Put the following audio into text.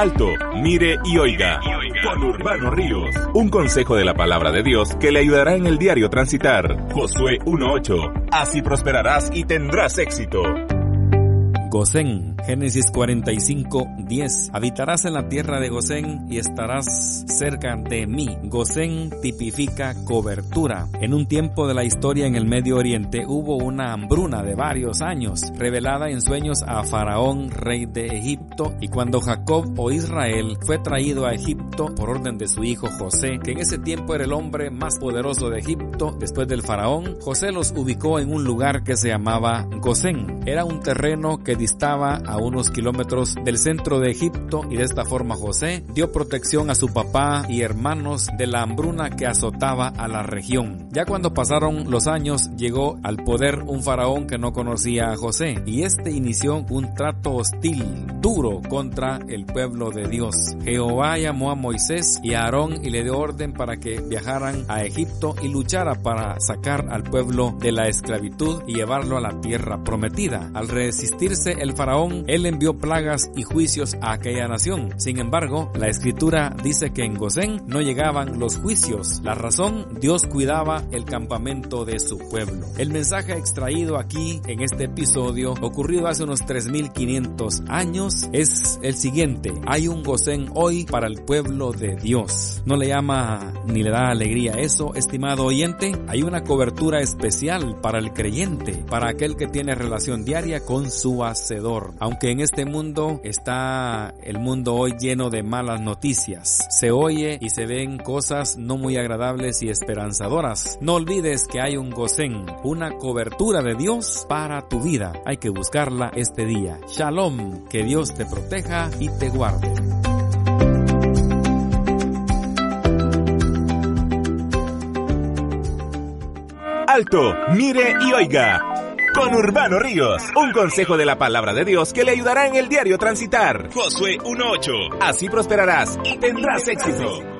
Alto, mire y oiga. Con Urbano Ríos. Un consejo de la palabra de Dios que le ayudará en el diario transitar. Josué 1.8. Así prosperarás y tendrás éxito. Gosén, Génesis 45, 10. Habitarás en la tierra de Gosén y estarás cerca de mí. Gosén tipifica cobertura. En un tiempo de la historia en el Medio Oriente hubo una hambruna de varios años, revelada en sueños a Faraón, rey de Egipto, y cuando Jacob o Israel fue traído a Egipto por orden de su hijo José, que en ese tiempo era el hombre más poderoso de Egipto después del Faraón, José los ubicó en un lugar que se llamaba Gosén. Era un terreno que distaba a unos kilómetros del centro de Egipto y de esta forma José dio protección a su papá y hermanos de la hambruna que azotaba a la región. Ya cuando pasaron los años llegó al poder un faraón que no conocía a José y este inició un trato hostil, duro contra el pueblo de Dios. Jehová llamó a Moisés y a Aarón y le dio orden para que viajaran a Egipto y luchara para sacar al pueblo de la esclavitud y llevarlo a la tierra prometida. Al resistirse el faraón, él envió plagas y juicios a aquella nación. Sin embargo, la escritura dice que en Gosén no llegaban los juicios. La razón, Dios cuidaba el campamento de su pueblo. El mensaje extraído aquí en este episodio, ocurrido hace unos 3500 años, es el siguiente. Hay un Gosén hoy para el pueblo de Dios. No le llama ni le da alegría eso, estimado oyente. Hay una cobertura especial para el creyente, para aquel que tiene relación diaria con su aunque en este mundo está el mundo hoy lleno de malas noticias. Se oye y se ven cosas no muy agradables y esperanzadoras. No olvides que hay un gozén, una cobertura de Dios para tu vida. Hay que buscarla este día. Shalom, que Dios te proteja y te guarde. Alto, mire y oiga con Urbano Ríos. Un consejo de la palabra de Dios que le ayudará en el diario transitar. Josué 1.8. Así prosperarás y tendrás éxito.